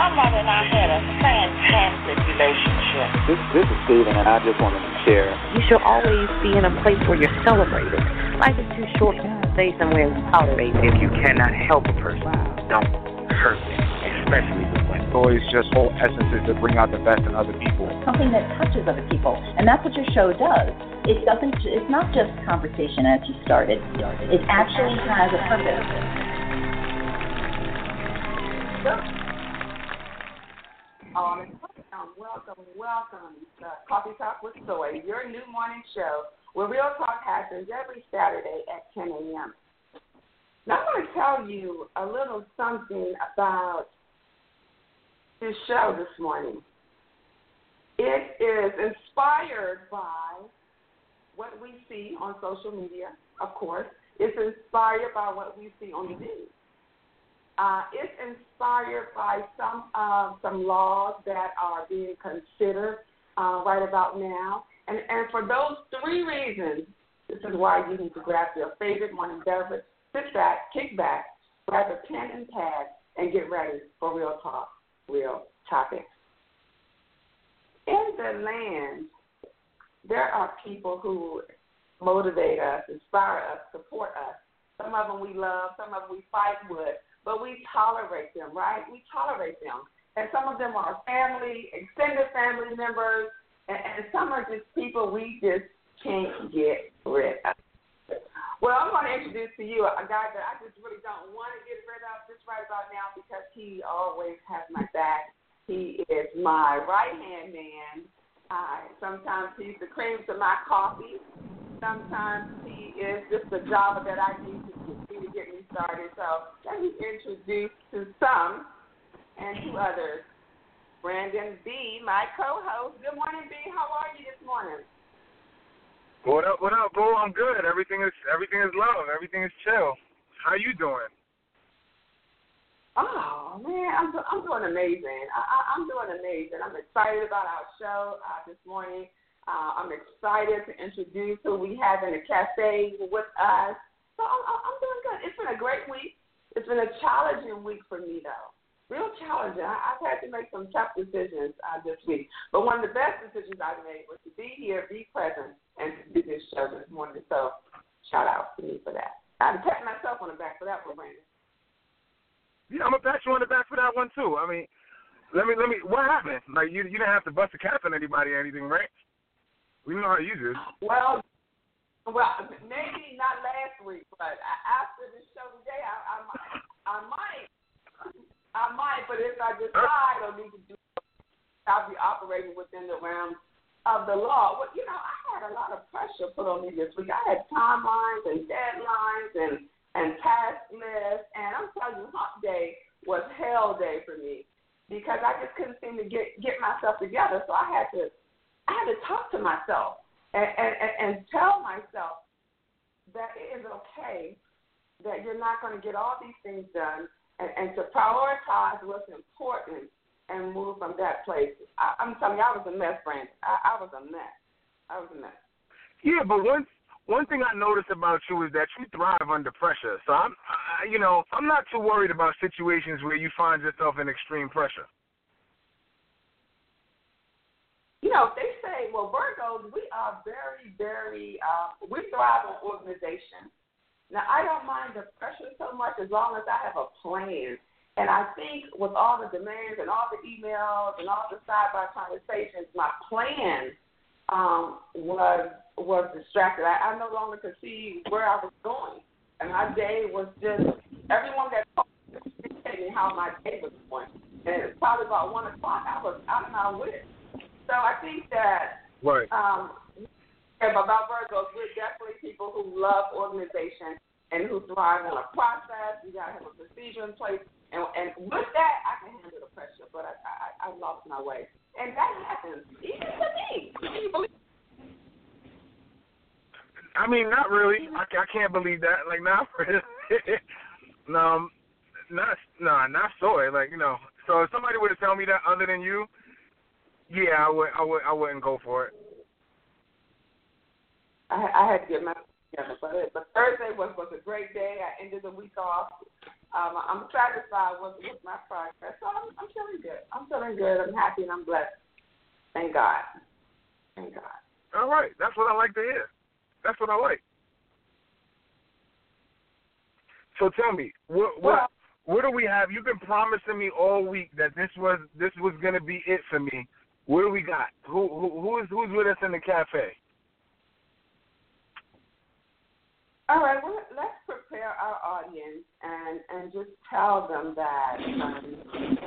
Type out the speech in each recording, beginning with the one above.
My mother and I had a fantastic relationship. This, this is Steven, and I just wanted to share. You should always be in a place where you're celebrated. Life is too short to stay somewhere and tolerate. If you cannot help a person, don't hurt them, especially with women. Always just whole essence is to bring out the best in other people. Something that touches other people, and that's what your show does. It doesn't. It's not just conversation as you started. It actually has a purpose. Um, welcome, welcome to Coffee Talk with Soy, your new morning show where real talk happens every Saturday at 10 a.m. Now, I'm going to tell you a little something about this show this morning. It is inspired by what we see on social media, of course. It's inspired by what we see on the news. Uh, it's inspired by some uh, some laws that are being considered uh, right about now, and and for those three reasons, this is why you need to grab your favorite morning beverage, sit back, kick back, grab a pen and pad, and get ready for real talk, real topics. In the land, there are people who motivate us, inspire us, support us. Some of them we love, some of them we fight with but we tolerate them, right? We tolerate them. And some of them are family, extended family members, and, and some are just people we just can't get rid of. Well, I'm going to introduce to you a guy that I just really don't want to get rid of just right about now because he always has my back. He is my right hand man. Uh, sometimes he's the cream to my coffee. Sometimes he is just the job that I need to to get me started. So let me introduce to some and to others. Brandon B, my co-host. Good morning, B. How are you this morning? What up? What up, boo? I'm good. Everything is everything is love. Everything is chill. How you doing? Oh man, I'm I'm doing amazing. I, I, I'm doing amazing. I'm excited about our show uh, this morning. Uh, I'm excited to introduce who we have in the cafe with us. So I'm, I'm doing good. It's been a great week. It's been a challenging week for me, though. Real challenging. I've had to make some tough decisions uh, this week. But one of the best decisions I've made was to be here, be present, and to do this show this morning. So shout out to me for that. I had to pat myself on the back for that one, Brandon. Yeah, I'm gonna pat you on the back for that one too. I mean, let me let me. What happened? Like you you didn't have to bust a cap on anybody or anything, right? We know how you do. Well, well, maybe not last week, but after the show today, I, I might, I might, I might. But if I decide or need to do, I'll be operating within the realm of the law. Well, you know, I had a lot of pressure put on me this week. I had timelines and deadlines and and task lists, and I'm telling you, Hump Day was hell day for me because I just couldn't seem to get get myself together. So I had to, I had to talk to myself and, and, and tell myself that it is okay that you're not going to get all these things done and, and to prioritize what's important and move from that place. I, I'm telling you, I was a mess, Brandon. I, I was a mess. I was a mess. Yeah, but one one thing I noticed about you is that you thrive under pressure. So I'm, I, you know, I'm not too worried about situations where you find yourself in extreme pressure. You know, they say, well, Virgos, we are very, very, uh, we thrive on organization. Now, I don't mind the pressure so much as long as I have a plan. And I think with all the demands and all the emails and all the side conversations, my plan um, was was distracted. I, I no longer could see where I was going, and my day was just everyone that told me how my day was going. And it's probably about one o'clock. I was out of my wits. So I think that right. um, about Virgos, we're definitely people who love organization. and who thrive on a process. You got to have a procedure in place. And, and with that, I can handle the pressure, but I, I, I lost my way. And that happens, even to me. Can you believe I mean, not really. I, I can't believe that. Like, not for no, not no, not soy. Like, you know. So if somebody would have told me that other than you, yeah, I would, I would, I wouldn't go for it. I, I had to get my together, but it, but Thursday was was a great day. I ended the week off. Um, I'm satisfied with with my progress, so I'm, I'm feeling good. I'm feeling good. I'm happy and I'm blessed. Thank God. Thank God. All right, that's what I like to hear. That's what I like. So tell me, what what Well- what do we have? You've been promising me all week that this was this was gonna be it for me. What do we got? Who who who is who's with us in the cafe? All right, well, let's prepare our audience and and just tell them that um,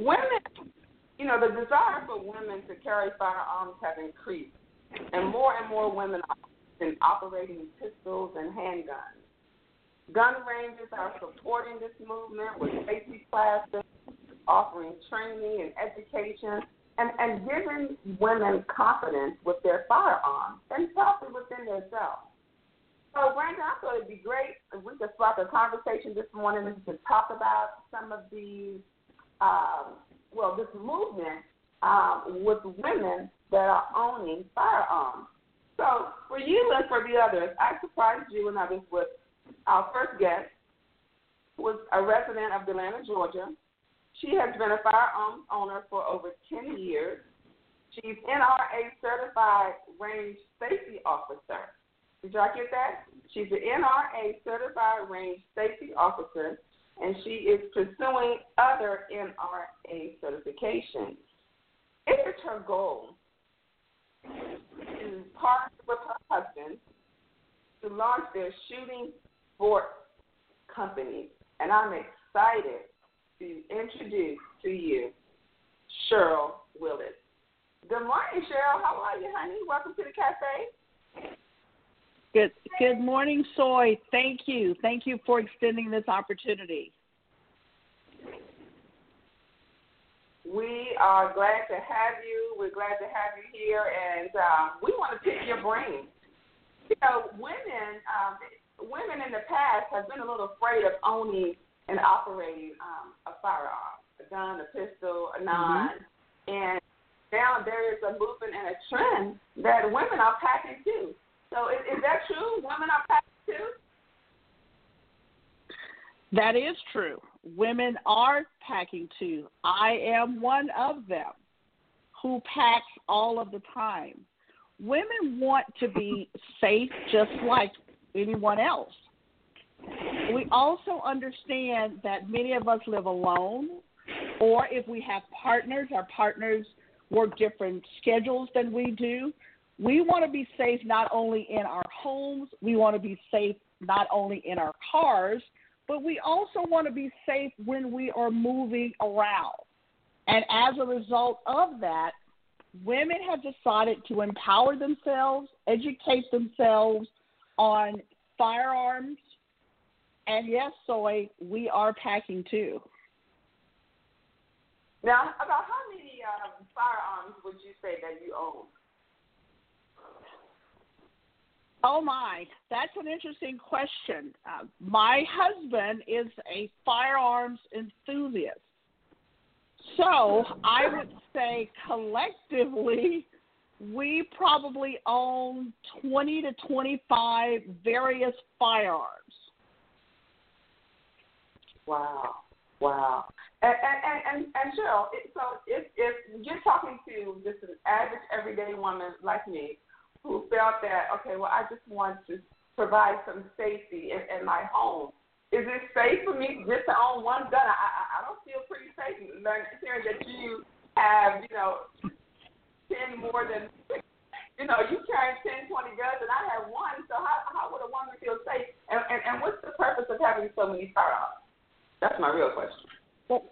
women, you know, the desire for women to carry firearms has increased, and more and more women are in operating pistols and handguns. Gun ranges are supporting this movement with safety classes, offering training and education, and, and giving women confidence with their firearms and self within themselves. So, Brandon, I thought it'd be great if we could start a conversation this morning to talk about some of these, um, well, this movement um, with women that are owning firearms. So, for you and for the others, I surprised you and others with our first guest, who was a resident of Atlanta, Georgia. She has been a firearms owner for over 10 years. She's NRA certified range safety officer. Did y'all get that? She's an NRA certified range safety officer, and she is pursuing other NRA certifications. It is her goal to partner with her husband to launch their shooting sports company. And I'm excited to introduce to you Sherryl Willis. Good morning, Sherryl. How are you, honey? Welcome to the cafe. Good good morning, Soy. Thank you. Thank you for extending this opportunity. We are glad to have you. We're glad to have you here, and um, we want to pick your brain. You know, women, um, women in the past have been a little afraid of owning and operating um, a firearm, a gun, a pistol, a 9 and now there is a movement and a trend that women are packing too. So is, is that true? Women are packing too. That is true. Women are packing too. I am one of them who packs all of the time. Women want to be safe just like anyone else. We also understand that many of us live alone, or if we have partners, our partners work different schedules than we do. We want to be safe not only in our homes, we want to be safe not only in our cars, but we also want to be safe when we are moving around. And as a result of that, women have decided to empower themselves, educate themselves on firearms. And yes, Soy, we are packing too. Now, about how many um, firearms would you say that you own? Oh my, that's an interesting question. Uh, my husband is a firearms enthusiast. So I would say collectively, we probably own 20 to 25 various firearms. Wow, wow. And and and, and, Sherryl, so if if you're talking to just an average everyday woman like me, who felt that okay, well, I just want to provide some safety in, in my home. Is it safe for me just to own one gun? I I, I don't feel pretty safe learning hearing that you have you know ten more than you know you carry 10, 20 guns and I have one. So how how would a woman feel safe? And and, and what's the purpose of having so many firearms? That's my real question. Well,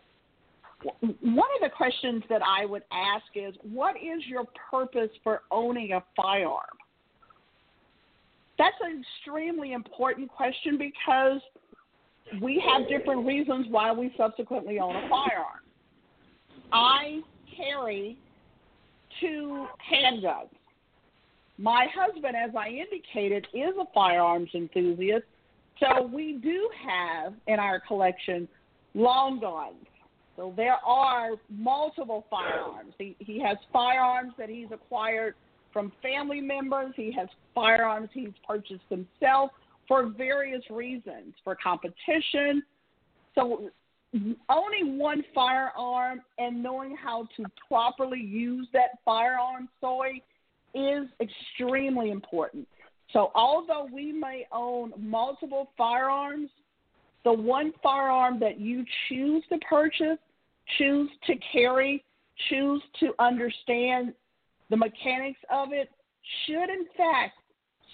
one of the questions that I would ask is, what is your purpose for owning a firearm? That's an extremely important question because we have different reasons why we subsequently own a firearm. I carry two handguns. My husband, as I indicated, is a firearms enthusiast, so we do have in our collection long guns. So there are multiple firearms. He he has firearms that he's acquired from family members. He has firearms he's purchased himself for various reasons, for competition. So owning one firearm and knowing how to properly use that firearm, soy, is extremely important. So, although we may own multiple firearms, the one firearm that you choose to purchase, choose to carry, choose to understand the mechanics of it, should in fact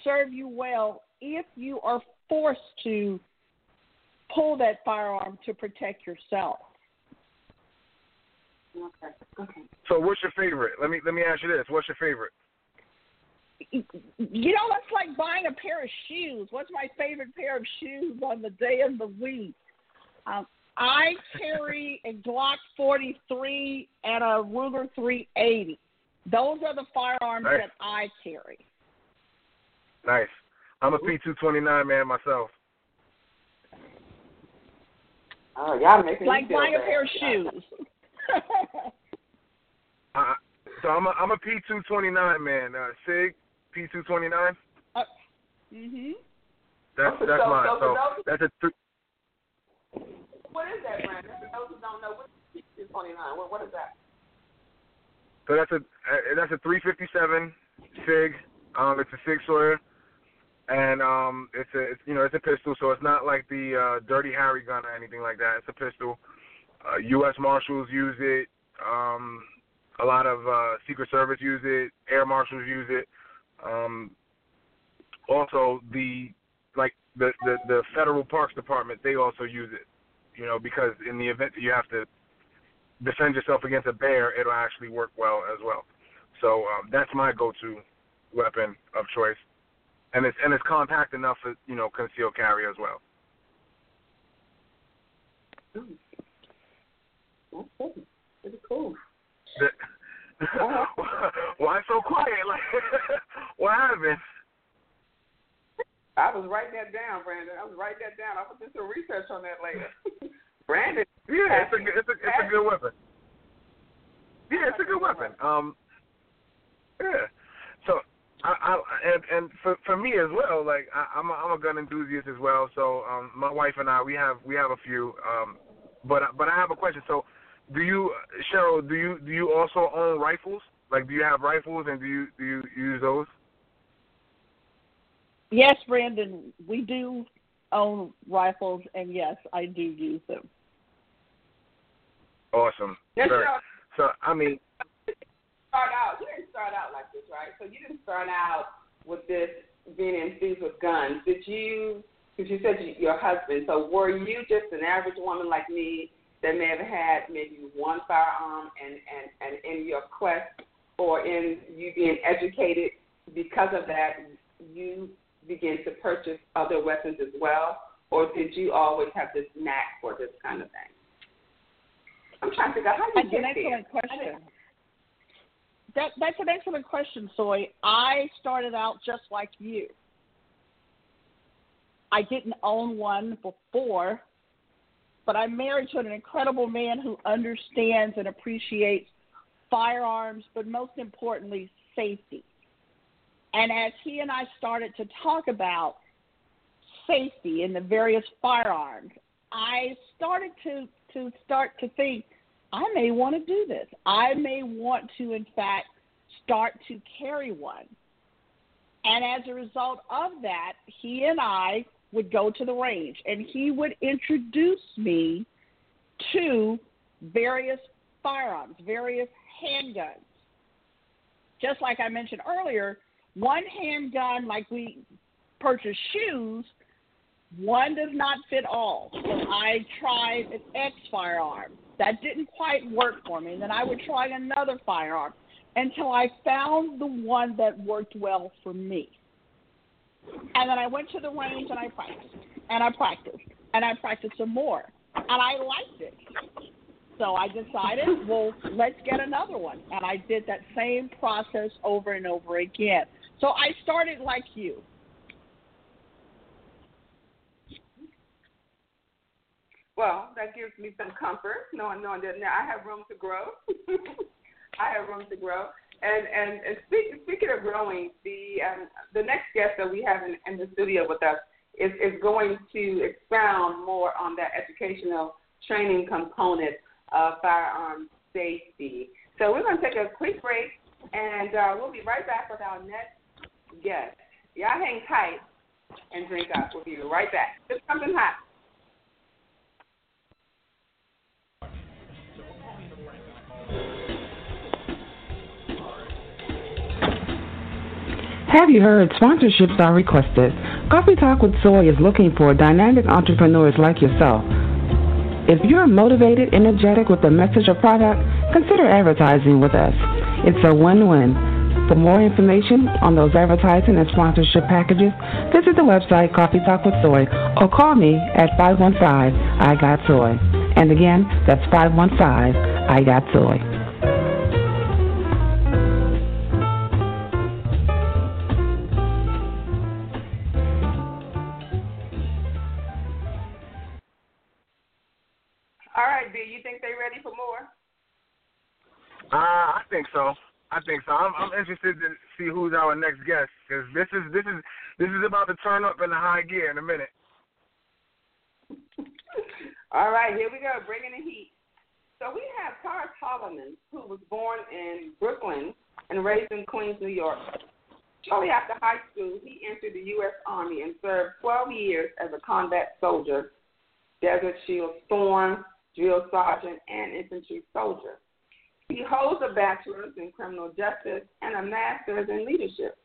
serve you well if you are forced to pull that firearm to protect yourself. Okay. Okay. So, what's your favorite? Let me let me ask you this: What's your favorite? You know, that's like buying a pair of shoes. What's my favorite pair of shoes on the day of the week? Um, I carry a Glock 43 and a Ruger 380. Those are the firearms nice. that I carry. Nice. I'm a P229 man myself. Oh, y'all making like buying bad. a pair of shoes. Uh, so I'm a I'm a P229 man. Uh, Sig P229. uh, mhm. That's So- that's so- mine. so So that's a th- What is that, Brandon? For those who don't know, what is P229? What, what is that? so that's a uh, that's a 357 Sig. Um, it's a Sig Sauer, and um, it's a it's, you know it's a pistol, so it's not like the uh, Dirty Harry gun or anything like that. It's a pistol. Uh, U.S. Marshals use it. Um, a lot of uh, Secret Service use it. Air Marshals use it. Um, also, the like the, the the Federal Parks Department they also use it. You know, because in the event that you have to defend yourself against a bear, it'll actually work well as well. So um, that's my go-to weapon of choice, and it's and it's compact enough for you know concealed carry as well. That's pretty, pretty cool. Why so quiet? Like, what happened? I was writing that down, Brandon. I was writing that down. I'll do some research on that later. Brandon. Yeah, it's a good- it's a it's a good weapon. Yeah, it's a good weapon. Um, yeah. So I, I and and for for me as well, like I, I'm a, I'm a gun enthusiast as well. So um, my wife and I we have we have a few. Um, but but I have a question. So do you Sherryl? Do you do you also own rifles? Like, do you have rifles and do you do you use those? Yes, Brandon, we do own rifles, and yes, I do use them. Awesome. Yes, Very- So I mean, start out. You didn't start out like this, right? So you didn't start out with this being enthused with guns. Did you? Because you said you, your husband. So were you just an average woman like me that may have had maybe one firearm, and and and in your quest or in you being educated because of that, you began to purchase other weapons as well, or did you always have this knack for this kind of thing? I'm trying to figure out how you That's get an excellent there. question. That that's an excellent question, Soy. I started out just like you. I didn't own one before, but I'm married to an incredible man who understands and appreciates firearms, but most importantly, safety. And as he and I started to talk about safety in the various firearms, I started to to start to think I may want to do this. I may want to, in fact, start to carry one. And as a result of that, he and I would go to the range and he would introduce me to various firearms, various handguns. Just like I mentioned earlier, one handgun, like we purchase shoes, one does not fit all. I tried an X firearm. That didn't quite work for me. Then I would try another firearm until I found the one that worked well for me. And then I went to the range and I practiced. And I practiced. And I practiced some more. And I liked it. So I decided, well, let's get another one. And I did that same process over and over again. So I started like you. Well, that gives me some comfort, knowing knowing that now I have room to grow. I have room to grow. And and, and speak, speaking of growing, the um, the next guest that we have in, in the studio with us is, is going to expound more on that educational training component of firearm safety. So we're going to take a quick break, and uh, we'll be right back with our next guest. Y'all hang tight and drink up. We'll be right back. Something hot. Have you heard? Sponsorships are requested. Coffee Talk with Soy is looking for dynamic entrepreneurs like yourself. If you're motivated, energetic with a message or product, consider advertising with us. It's a win-win. For more information on those advertising and sponsorship packages, visit the website Coffee Talk with Soy or call me at 515 I Got Soy. And again, that's 515 I Got Soy. I think so. I'm, I'm interested to see who's our next guest because this is this is this is about to turn up in the high gear in a minute. All right, here we go, bringing the heat. So we have Taras Holloman, who was born in Brooklyn and raised in Queens, New York. Shortly after high school, he entered the U.S. Army and served 12 years as a combat soldier, Desert Shield Storm, drill sergeant, and infantry soldier. He holds a bachelor's in criminal justice and a master's in leadership.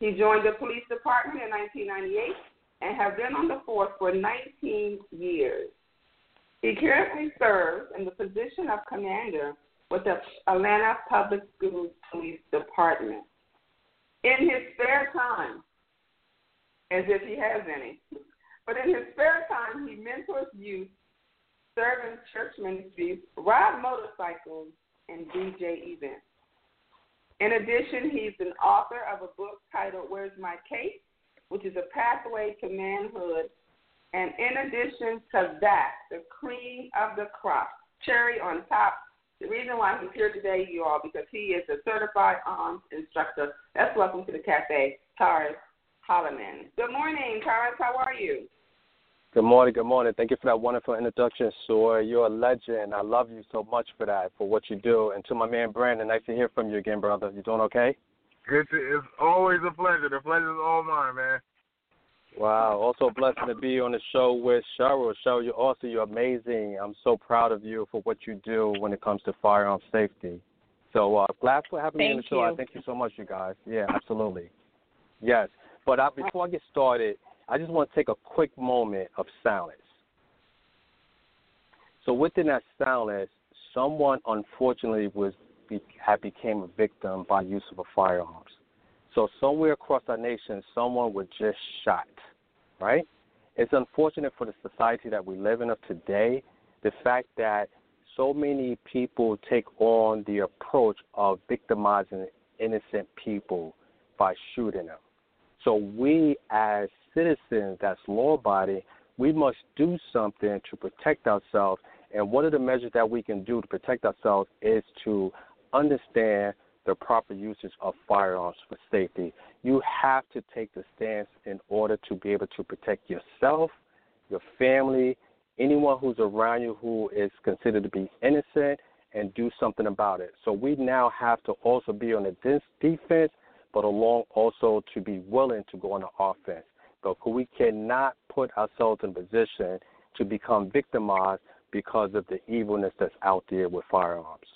He joined the police department in 1998 and has been on the force for 19 years. He currently serves in the position of commander with the Atlanta Public Schools Police Department. In his spare time, as if he has any, but in his spare time, he mentors youth, serve in church ministries, ride motorcycles, and DJ events. In addition, he's an author of a book titled Where's My Cape, which is a pathway to manhood. And in addition to that, the cream of the crop, cherry on top. The reason why he's here today, you all, because he is a certified arms instructor. Let's welcome to the cafe, Taras Holloman. Good morning, Taras. How are you? Good morning, good morning. Thank you for that wonderful introduction, Soy. You're a legend. I love you so much for that, for what you do. And to my man Brandon, nice to hear from you again, brother. You doing okay? Good. To, it's always a pleasure. The pleasure is all mine, man. Wow. Also a blessing to be on the show with Sherryl. Sherryl, you also you're amazing. I'm so proud of you for what you do when it comes to firearm safety. So uh, glad for having thank me on the show. You. I thank you so much, you guys. Yeah, absolutely. Yes. But uh, before I get started, I just want to take a quick moment of silence. So within that silence, someone unfortunately was had became a victim by use of a firearms. So somewhere across our nation, someone was just shot. Right? It's unfortunate for the society that we live in of today, the fact that so many people take on the approach of victimizing innocent people by shooting them. So we as citizens, that's law body, we must do something to protect ourselves. And one of the measures that we can do to protect ourselves is to understand the proper usage of firearms for safety. You have to take the stance in order to be able to protect yourself, your family, anyone who's around you who is considered to be innocent, and do something about it. So we now have to also be on the defense, but along also to be willing to go on the offense. But we cannot put ourselves in position to become victimized because of the evilness that's out there with firearms.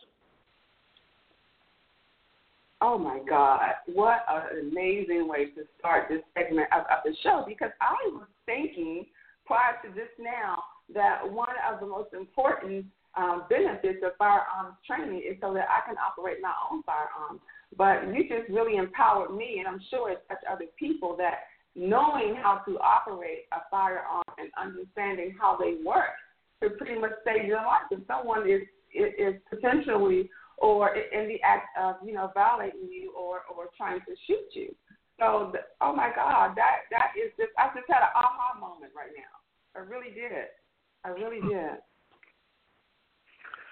Oh my God, what an amazing way to start this segment of, of the show because I was thinking prior to this now that one of the most important um, benefits of firearms training is so that I can operate my own firearms. But you just really empowered me, and I'm sure it's such other people that knowing how to operate a firearm and understanding how they work could pretty much save your life. If someone is is, is potentially or in the act of you know violating you or or trying to shoot you. So the, oh my God, that that is just I just had an aha moment right now. I really did. I really did.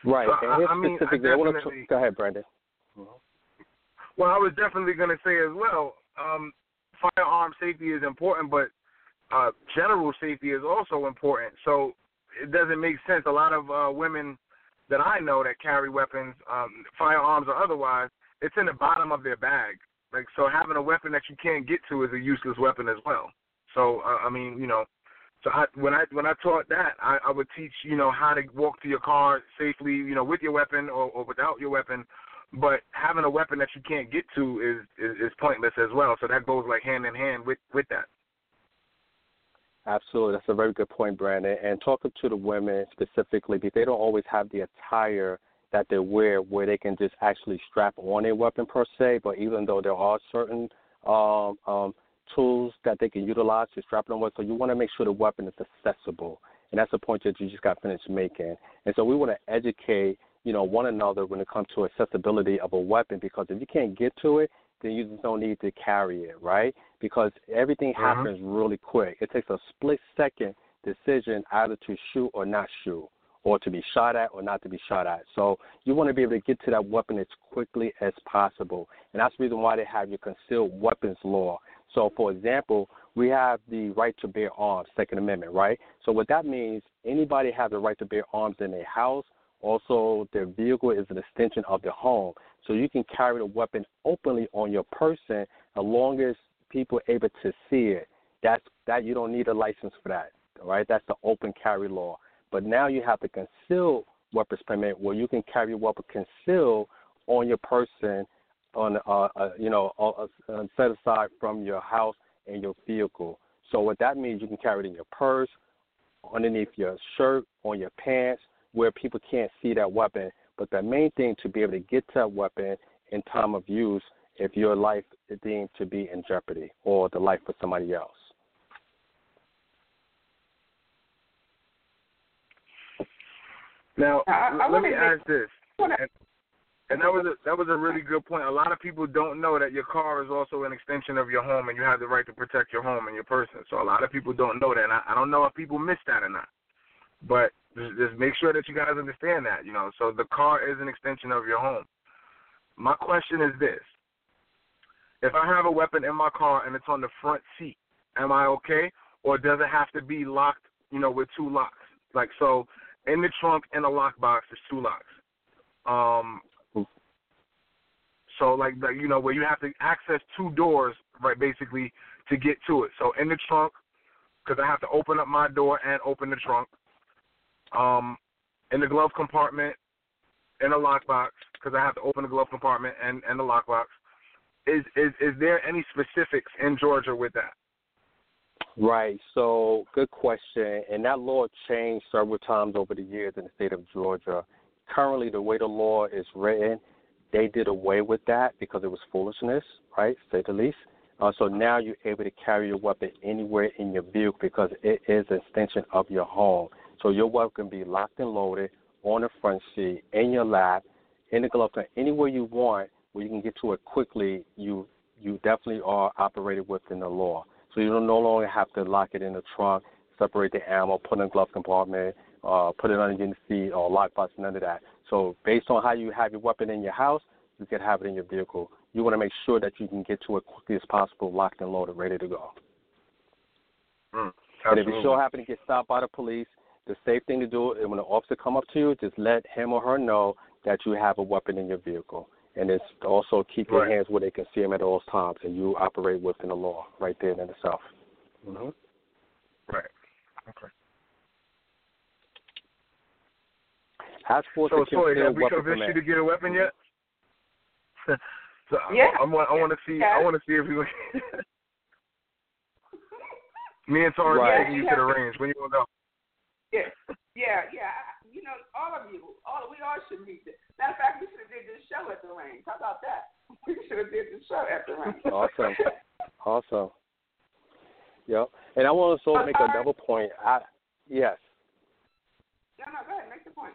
Right. So, I- I mean, I specifically, I want to definitely- go ahead, Brandon. Well, I was definitely going to say as well, um, firearm safety is important, but uh, general safety is also important. So it doesn't make sense. A lot of uh, women that I know that carry weapons, um, firearms or otherwise, it's in the bottom of their bag. Like so, having a weapon that you can't get to is a useless weapon as well. So uh, I mean, you know, so I, when I when I taught that, I, I would teach you know how to walk to your car safely, you know, with your weapon or, or without your weapon. But having a weapon that you can't get to is, is is pointless as well. So that goes like hand in hand with with that. Absolutely, that's a very good point, Brandon. And talking to the women specifically, because they don't always have the attire that they wear where they can just actually strap on a weapon per se. But even though there are certain um, um, tools that they can utilize to strap it on with, so you want to make sure the weapon is accessible. And that's the point that you just got finished making. And so we want to educate, you know, one another when it comes to accessibility of a weapon because if you can't get to it, then you just don't need to carry it, right? Because everything Mhm. happens really quick. It takes a split second decision either to shoot or not shoot, or to be shot at or not to be shot at. So you want to be able to get to that weapon as quickly as possible. And that's the reason why they have your concealed weapons law. So, for example, we have the right to bear arms, Second Amendment, right? So what that means, anybody has the right to bear arms in their house. Also, their vehicle is an extension of their home. So you can carry the weapon openly on your person as long as people are able to see it. That's that you don't need a license for that. right? that's the open carry law. But now you have the concealed weapons permit where you can carry your weapon concealed on your person on uh, uh you know uh, uh, set aside from your house and your vehicle. So what that means, you can carry it in your purse, underneath your shirt, on your pants, where people can't see that weapon. But the main thing to be able to get that weapon in time of use, if your life is deemed to be in jeopardy or the life of somebody else. Now, I- I let me ask this, and, and that was a that was a really good point. A lot of people don't know that your car is also an extension of your home, and you have the right to protect your home and your person. So a lot of people don't know that. And I, I don't know if people miss that or not, but just, just make sure that you guys understand that. You know, so the car is an extension of your home. My question is this: If I have a weapon in my car and it's on the front seat, am I okay, or does it have to be locked? You know, with two locks. Like so, in the trunk and a lockbox, there's two locks. Um, so like, like you know where you have to access two doors, right? Basically to get to it. So in the trunk, because I have to open up my door and open the trunk. Um, in the glove compartment, in the lockbox, because I have to open the glove compartment and and the lockbox. Is is is there any specifics in Georgia with that? Right. So, good question. And that law changed several times over the years in the state of Georgia. Currently, the way the law is written, they did away with that because it was foolishness, right? Say the least. Uh, so now you're able to carry your weapon anywhere in your vehicle because it is an extension of your home. So your weapon can be locked and loaded on the front seat, in your lap, in the glove compartment, anywhere you want where you can get to it quickly. You you definitely are operated within the law. So you don't no longer have to lock it in the trunk, separate the ammo, put in the glove compartment, uh, put it under your seat or lockbox, none of that. So based on how you have your weapon in your house, you can have it in your vehicle. You want to make sure that you can get to it quickly as possible, locked and loaded, ready to go. Mm, and if you sure happen to get stopped by the police, the safe thing to do is when an officer come up to you, just let him or her know that you have a weapon in your vehicle. And it's also keep your Right. hands where they can see them at all times, and you operate within the law right there in itself. Mm-hmm. Right. Okay. As for So, the Toy, have we convinced you to get a weapon yet? so Yeah. I, I want I want to see I Yeah. want to see if we. Me and Tori Right. taking you to the range. When you gonna go? Yeah, yeah, yeah. You know, all of you, all we all should meet. This. Matter of fact, we should have did this show at the range. How about that? We should have did the show at the range. Awesome. awesome. Yep. And I want to also Oh, make sorry. another point. I, yes. No, no, go ahead. Make the point.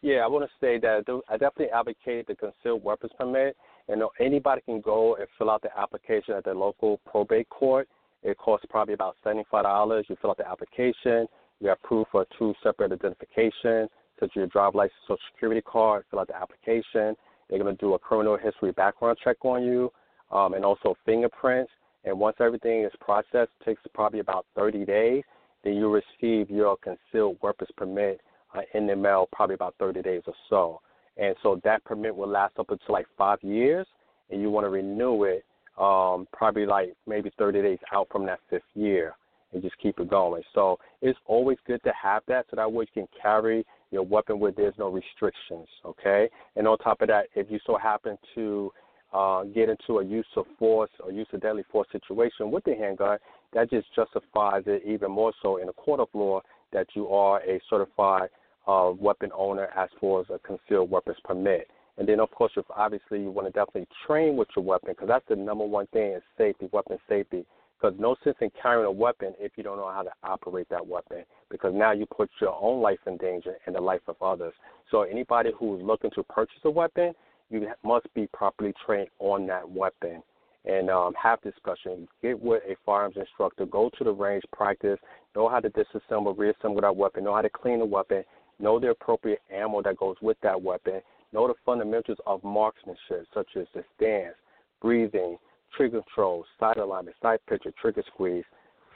Yeah, I want to say that I definitely advocate the concealed weapons permit. And anybody can go and fill out the application at the local probate court. It costs probably about seventy-five dollars. You fill out the application. You have proof of two separate identifications, such as your driver license, social security card. Fill out the application. They're going to do a criminal history background check on you, um, and also fingerprints. And once everything is processed, it takes probably about 30 days. Then you receive your concealed weapons permit uh, in the mail, probably about 30 days or so. And so that permit will last up until like five years, and you want to renew it um, probably like maybe 30 days out from that fifth year, and just keep it going. So it's always good to have that, so that way you can carry your weapon where there's no restrictions. Okay, and on top of that, if you so happen to uh, get into a use of force or use of deadly force situation with the handgun, that just justifies it even more so in a court of law that you are a certified uh, weapon owner as far as a concealed weapons permit. And then, of course, if obviously you want to definitely train with your weapon because that's the number one thing is safety, weapon safety. Because no sense in carrying a weapon if you don't know how to operate that weapon. Because now you put your own life in danger and the life of others. So anybody who's looking to purchase a weapon, you must be properly trained on that weapon and um, have discussion. Get with a firearms instructor. Go to the range, practice. Know how to disassemble, reassemble that weapon. Know how to clean the weapon. Know the appropriate ammo that goes with that weapon. Know the fundamentals of marksmanship, such as the stance, breathing, trigger control, sight alignment, sight picture, trigger squeeze.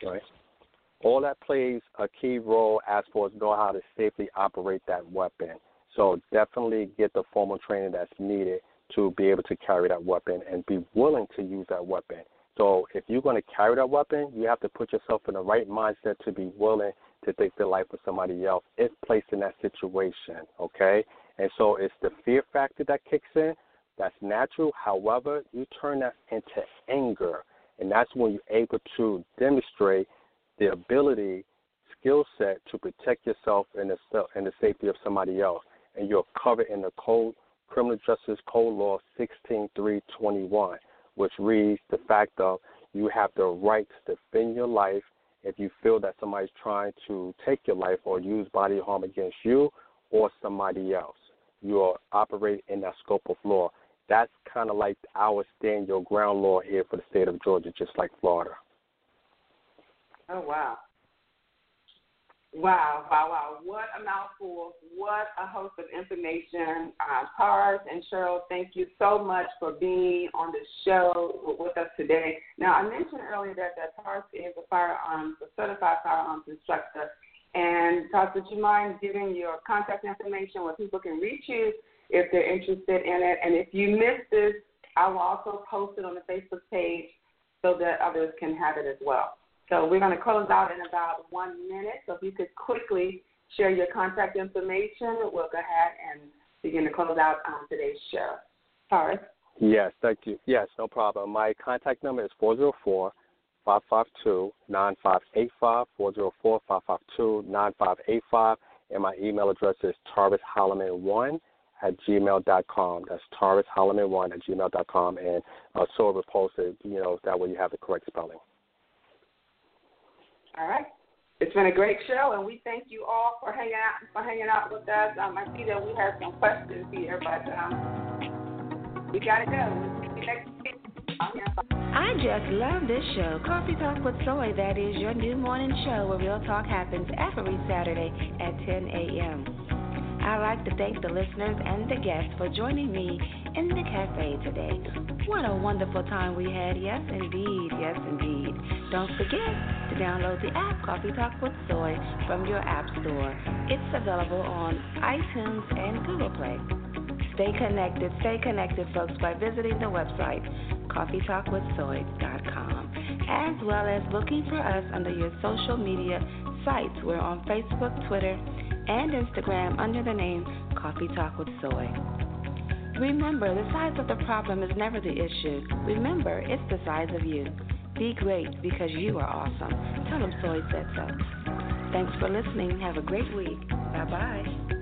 Right. All that plays a key role as far as know how to safely operate that weapon. So definitely get the formal training that's needed to be able to carry that weapon and be willing to use that weapon. So if you're going to carry that weapon, you have to put yourself in the right mindset to be willing to take the life of somebody else if placed in that situation. Okay, and so it's the fear factor that kicks in. That's natural. However, you turn that into anger, and that's when you're able to demonstrate the ability, skill set to protect yourself and the and the safety of somebody else, and you're covered in the code Criminal Justice Code Law 16321, which reads the fact of you have the right to defend your life if you feel that somebody's trying to take your life or use bodily harm against you or somebody else. You are operating in that scope of law. That's kind of like our stand your ground law here for the state of Georgia, just like Florida. Oh wow. Wow, wow, wow. What a mouthful. What a host of information. Uh, Taras and Sherryl, thank you so much for being on the show with us today. Now, I mentioned earlier that, that Taras is a firearms, a certified firearms instructor. And Taras, would you mind giving your contact information where people can reach you if they're interested in it? And if you missed this, I will also post it on the Facebook page so that others can have it as well. So we're going to close out in about one minute. So if you could quickly share your contact information, we'll go ahead and begin to close out on today's show. Taras? Yes, thank you. Yes, no problem. My contact number is 404 552 9585, 404 552 9585, and my email address is taurusholloman1 at gmail.com. That's taurusholloman1 at gmail.com, and uh, so it, you know, that way you have the correct spelling. All right. It's been a great show, and we thank you all for hanging out for hanging out with us. Um, I see that we have some questions here, but um, we gotta go. I just love this show, Coffee Talk with Soy. That is your new morning show where real talk happens every Saturday at 10 a.m. I'd like to thank the listeners and the guests for joining me in the cafe today. What a wonderful time we had. Yes, indeed. Yes, indeed. Don't forget download the app Coffee Talk with Soy from your app store. It's available on iTunes and Google Play. Stay connected, stay connected, folks, by visiting the website coffeetalkwithsoy.com, as well as looking for us under your social media sites. We're on Facebook, Twitter, and Instagram under the name Coffee Talk with Soy. Remember, the size of the problem is never the issue. Remember, it's the size of you. Be great because you are awesome. Tell them Soy said so. Thanks for listening. Have a great week. Bye bye.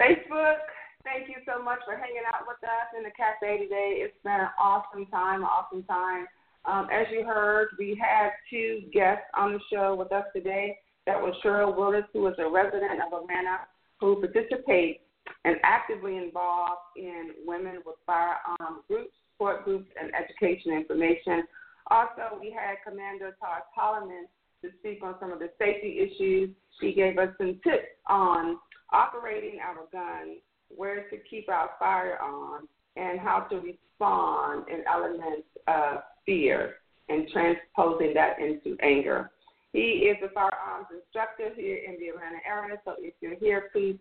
Facebook, thank you so much for hanging out with us in the cafe today. It's been an awesome time, awesome time. Um, as you heard, we had two guests on the show with us today. That was Sherryl Willis, who is a resident of Atlanta, who participates and actively involved in women with firearm groups, support groups, and education information. Also, we had Commander Taras Holloman to speak on some of the safety issues. She gave us some tips on operating our guns, where to keep our firearms, and how to respond in elements of fear and transposing that into anger. He is a firearms instructor here in the Atlanta area, so if you're here, please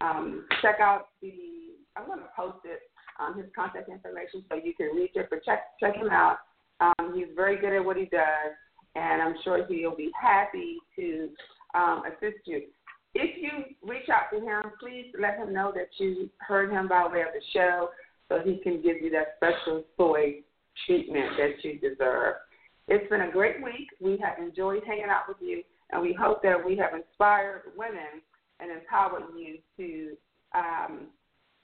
um, check out the. I'm going to post it um, his contact information so you can reach it. But check check him out. Um, he's very good at what he does, and I'm sure he'll be happy to um, assist you. If you reach out to him, please let him know that you heard him by way of the show, so he can give you that special soy treatment that you deserve. It's been a great week. We have enjoyed hanging out with you, and we hope that we have inspired women and empowered you to, um,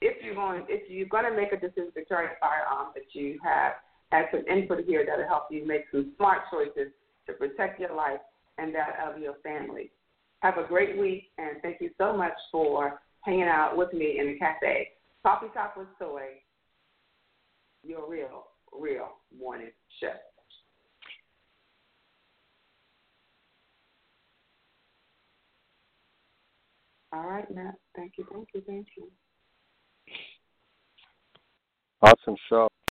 if you're going, if you're going to make a decision to carry a firearm, that you have had some input here that'll help you make some smart choices to protect your life and that of your family. Have a great week, and thank you so much for hanging out with me in the cafe. Coffee Talk with Soy, your real, real morning show. All right, Matt. Thank you, thank you, thank you. Awesome show.